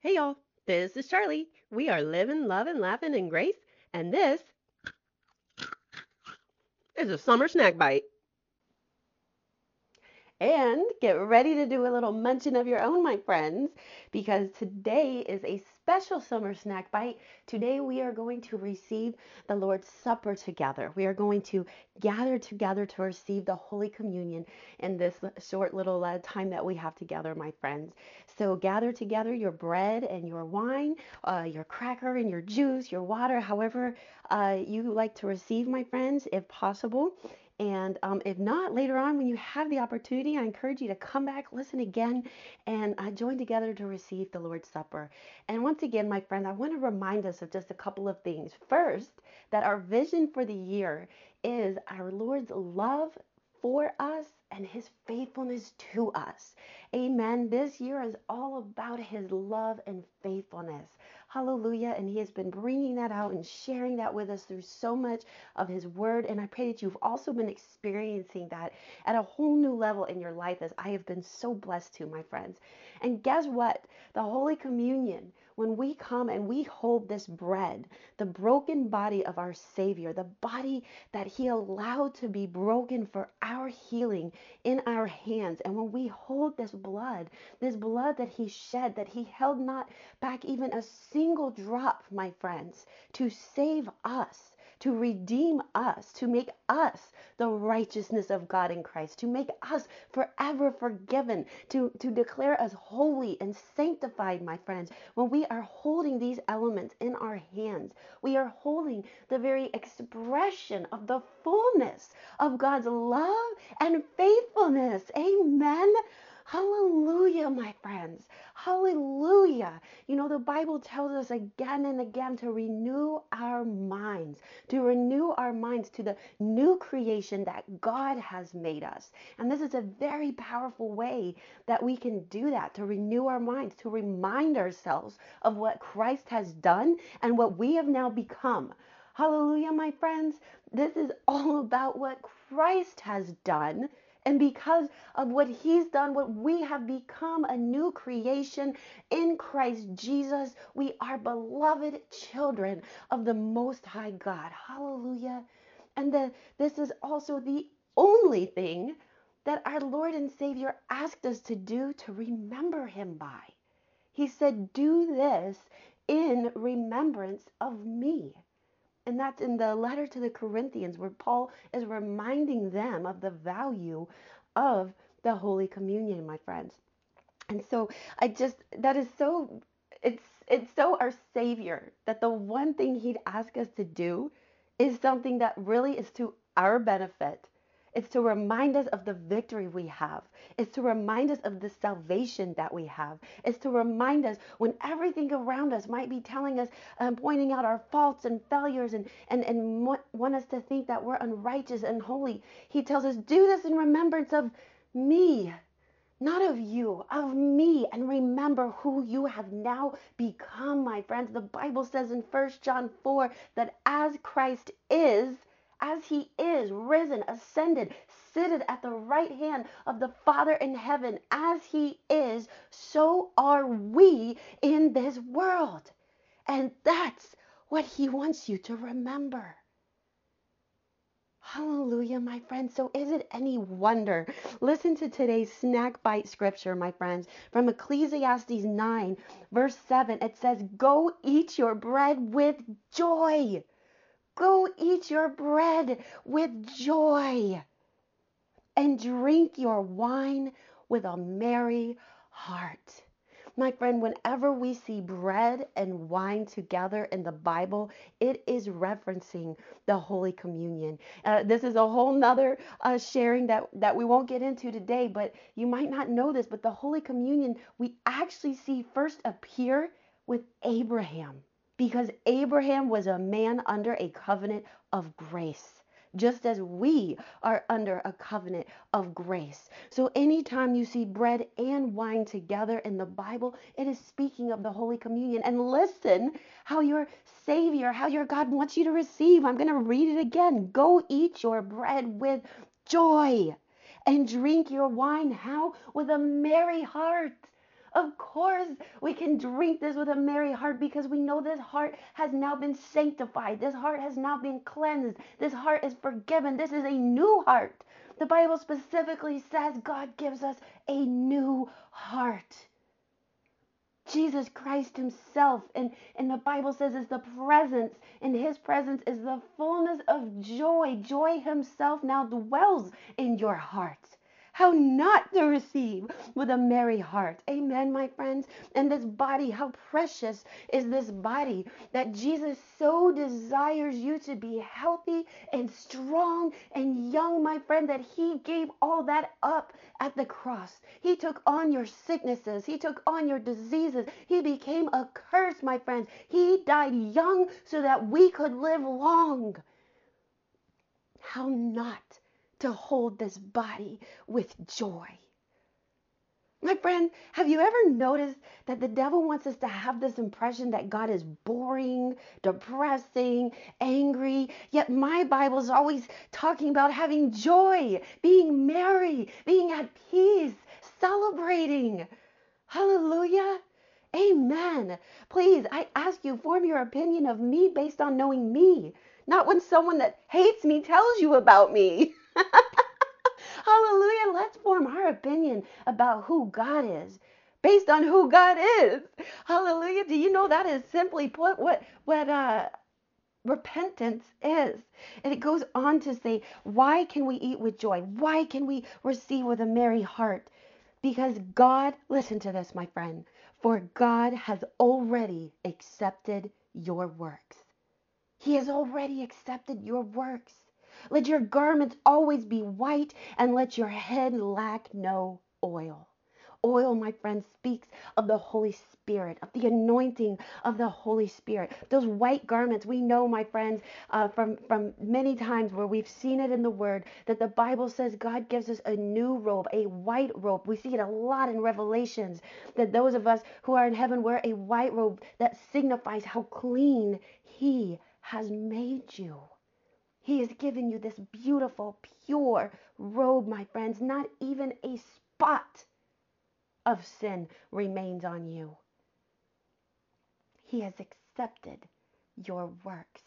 Hey y'all, this is Charlie. We are living, loving, laughing in grace, and this is a summer snack bite. And get ready to do a little munching of your own, my friends, because today is a special summer snack bite. Today we are going to receive the Lord's Supper together. We are going to gather together to receive the Holy Communion in this short little uh, time that we have together, my friends. So gather together your bread and your wine, uh, your cracker and your juice, your water, however uh, you like to receive, my friends, if possible. And um, if not, later on, when you have the opportunity, I encourage you to come back, listen again, and uh, join together to receive the Lord's Supper. And once again, my friends, I want to remind us of just a couple of things. First, that our vision for the year is our Lord's love for us and his faithfulness to us. Amen. This year is all about his love and faithfulness. Hallelujah. And He has been bringing that out and sharing that with us through so much of His Word. And I pray that you've also been experiencing that at a whole new level in your life, as I have been so blessed to, my friends. And guess what? The Holy Communion when we come and we hold this bread, the broken body of our Savior, the body that He allowed to be broken for our healing in our hands, and when we hold this blood, this blood that He shed, that He held not back even a single drop, my friends, to save us to redeem us, to make us the righteousness of God in Christ, to make us forever forgiven, to, to declare us holy and sanctified, my friends. When we are holding these elements in our hands, we are holding the very expression of the fullness of God's love and faithfulness. Amen. Hallelujah, my friends. Hallelujah. You know, the Bible tells us again and again to renew our minds, to renew our minds to the new creation that God has made us. And this is a very powerful way that we can do that, to renew our minds, to remind ourselves of what Christ has done and what we have now become. Hallelujah, my friends. This is all about what Christ has done and because of what he's done, what we have become a new creation in Christ Jesus, we are beloved children of the Most High God. Hallelujah. And the, this is also the only thing that our Lord and Savior asked us to do to remember him by. He said, Do this in remembrance of me. And that's in the letter to the Corinthians, where Paul is reminding them of the value of the Holy Communion, my friends. And so I just, that is so, it's, it's so our Savior that the one thing He'd ask us to do is something that really is to our benefit it's to remind us of the victory we have. It's to remind us of the salvation that we have. It's to remind us when everything around us might be telling us, um, pointing out our faults and failures and, and, and want us to think that we're unrighteous and holy. He tells us, do this in remembrance of me, not of you, of me, and remember who you have now become, my friends. The Bible says in 1 John 4 that as Christ is, as he is risen, ascended, seated at the right hand of the Father in heaven, as he is, so are we in this world. And that's what he wants you to remember. Hallelujah, my friends. So, is it any wonder? Listen to today's snack bite scripture, my friends, from Ecclesiastes 9, verse 7. It says, Go eat your bread with joy Go eat your bread with joy and drink your wine with a merry heart. My friend, whenever we see bread and wine together in the Bible, it is referencing the Holy Communion. Uh, this is a whole nother uh, sharing that, that we won't get into today, but you might not know this, but the Holy Communion we actually see first appear with Abraham because Abraham was a man under a covenant of grace, just as we are under a covenant of grace. So, anytime you see bread and wine together in the Bible, it is speaking of the Holy Communion. And listen how your Savior, how your God wants you to receive. I'm going to read it again. Go eat your bread with joy and drink your wine. How? With a merry heart Of course, we can drink this with a merry heart because we know this heart has now been sanctified. This heart has now been cleansed. This heart is forgiven. This is a new heart. The Bible specifically says God gives us a new heart. Jesus Christ Himself, and, and the Bible says, is the presence. In His presence is the fullness of joy. Joy Himself now dwells in your heart how not to receive with a merry heart. Amen, my friends. And this body, how precious is this body that Jesus so desires you to be healthy and strong and young, my friend, that He gave all that up at the cross. He took on your sicknesses, He took on your diseases. He became a curse, my friends. He died young so that we could live long. How not to hold this body with joy. My friend, have you ever noticed that the devil wants us to have this impression that God is boring, depressing, angry? Yet my Bible is always talking about having joy, being merry, being at peace, celebrating. Hallelujah. Amen. Please, I ask you, form your opinion of me based on knowing me, not when someone that hates me tells you about me. Hallelujah. Let's form our opinion about who God is based on who God is. Hallelujah. Do you know that is simply put what what uh repentance is. And it goes on to say, why can we eat with joy? Why can we receive with a merry heart? Because God, listen to this, my friend, for God has already accepted your works. He has already accepted your works. Let your garments always be white, and let your head lack no oil. Oil, my friend, speaks of the Holy Spirit, of the anointing of the Holy Spirit. Those white garments, we know, my friends, uh, from, from many times where we've seen it in the Word, that the Bible says God gives us a new robe, a white robe. We see it a lot in Revelations, that those of us who are in heaven wear a white robe that signifies how clean He has made you. He has given you this beautiful, pure robe, my friends. Not even a spot of sin remains on you. He has accepted your works.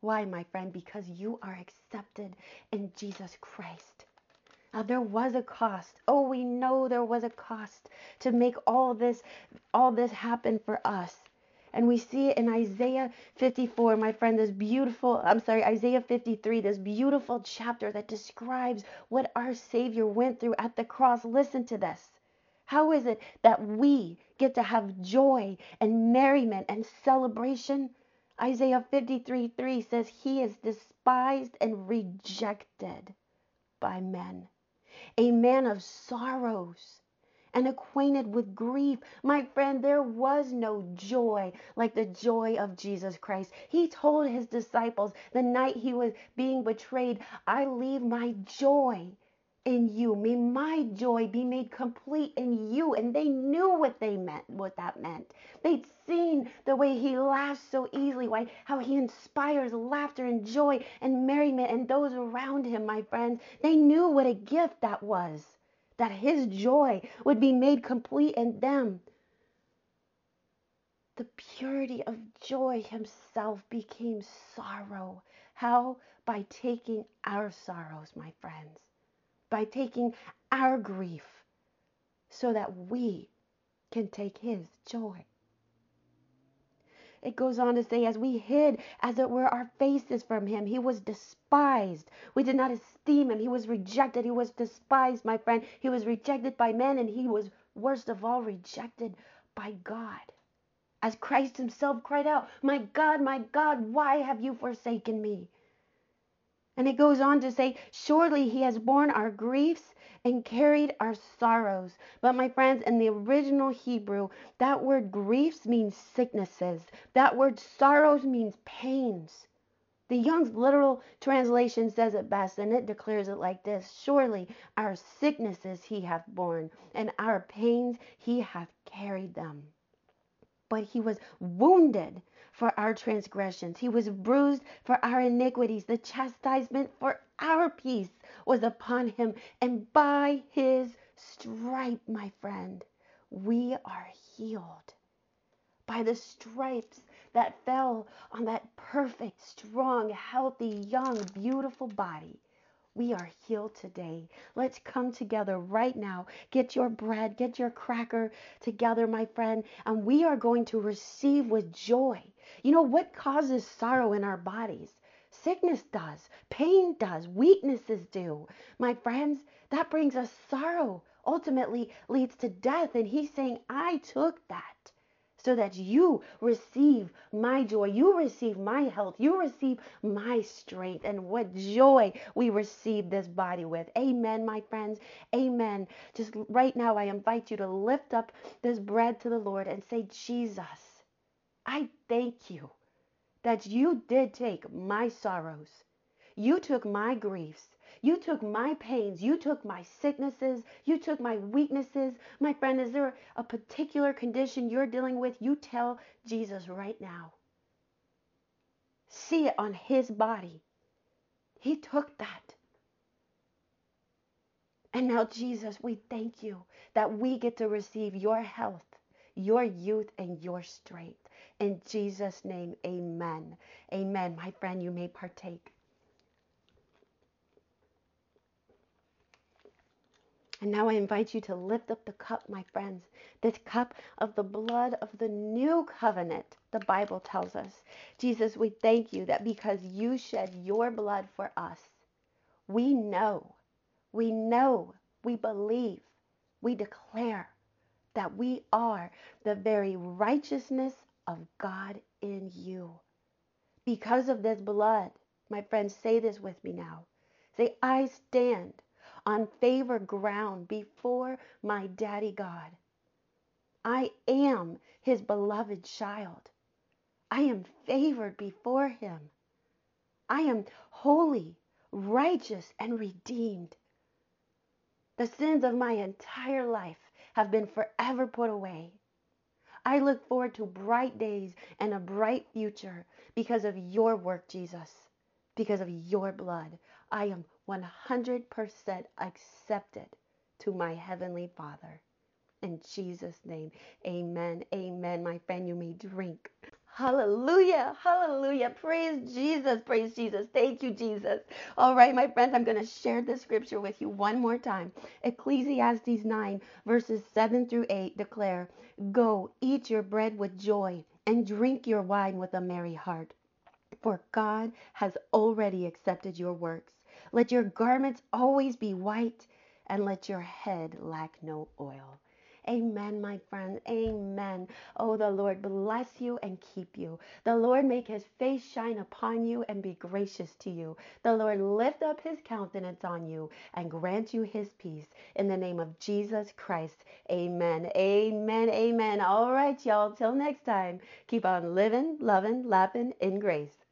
Why, my friend? Because you are accepted in Jesus Christ. Now there was a cost. Oh, we know there was a cost to make all this all this happen for us. And we see it in Isaiah 54, my friend, this beautiful, I'm sorry, Isaiah 53, this beautiful chapter that describes what our Savior went through at the cross. Listen to this. How is it that we get to have joy and merriment and celebration? Isaiah 53 3 says, He is despised and rejected by men, a man of sorrows and acquainted with grief. My friend, there was no joy like the joy of Jesus Christ. He told his disciples the night he was being betrayed, I leave my joy in you. May my joy be made complete in you. And they knew what they meant, what that meant. They'd seen the way he laughs so easily, why how he inspires laughter and joy and merriment and those around him, my friends. They knew what a gift that was that his joy would be made complete in them. The purity of joy himself became sorrow. How? By taking our sorrows, my friends, by taking our grief, so that we can take his joy. It goes on to say, as we hid, as it were, our faces from him, he was despised. We did not esteem him. He was rejected. He was despised, my friend. He was rejected by men, and he was, worst of all, rejected by God. As Christ himself cried out, My God, my God, why have you forsaken me? And it goes on to say, Surely he has borne our griefs and carried our sorrows. But my friends, in the original Hebrew, that word griefs means sicknesses. That word sorrows means pains. The Young's literal translation says it best, and it declares it like this Surely our sicknesses he hath borne, and our pains he hath carried them. But he was wounded for our transgressions, he was bruised for our iniquities. The chastisement for our peace was upon him, and by his stripe, my friend, we are healed by the stripes that fell on that perfect, strong, healthy, young, beautiful body. We are healed today. Let's come together right now. Get your bread, get your cracker together, my friend, and we are going to receive with joy. You know what causes sorrow in our bodies? Sickness does, pain does, weaknesses do. My friends, that brings us sorrow, ultimately leads to death. And he's saying, I took that so that you receive my joy, you receive my health, you receive my strength, and what joy we receive this body with. Amen, my friends. Amen. Just right now, I invite you to lift up this bread to the Lord and say, Jesus, I thank you that you did take my sorrows, you took my griefs, you took my pains. You took my sicknesses. You took my weaknesses. My friend, is there a particular condition you're dealing with? You tell Jesus right now. See it on his body. He took that. And now, Jesus, we thank you that we get to receive your health, your youth, and your strength. In Jesus' name, amen. Amen. My friend, you may partake. And now I invite you to lift up the cup, my friends, this cup of the blood of the new covenant, the Bible tells us. Jesus, we thank you that because you shed your blood for us, we know, we know, we believe, we declare that we are the very righteousness of God in you. Because of this blood, my friends, say this with me now. Say, I stand on favor ground before my daddy God. I am his beloved child. I am favored before him. I am holy, righteous, and redeemed. The sins of my entire life have been forever put away. I look forward to bright days and a bright future because of your work, Jesus, because of your blood. I am 100% accepted to my Heavenly Father. In Jesus' name, amen. Amen. My friend, you may drink. Hallelujah. Hallelujah. Praise Jesus. Praise Jesus. Thank you, Jesus. All right, my friends, I'm going to share the scripture with you one more time. Ecclesiastes 9, verses 7 through 8 declare Go, eat your bread with joy, and drink your wine with a merry heart. For God has already accepted your works. Let your garments always be white, and let your head lack no oil. Amen, my friends. Amen. Oh, the Lord bless you and keep you. The Lord make his face shine upon you and be gracious to you. The Lord lift up his countenance on you and grant you his peace. In the name of Jesus Christ. Amen. Amen. Amen. All right, y'all. Till next time, keep on living, loving, laughing in grace.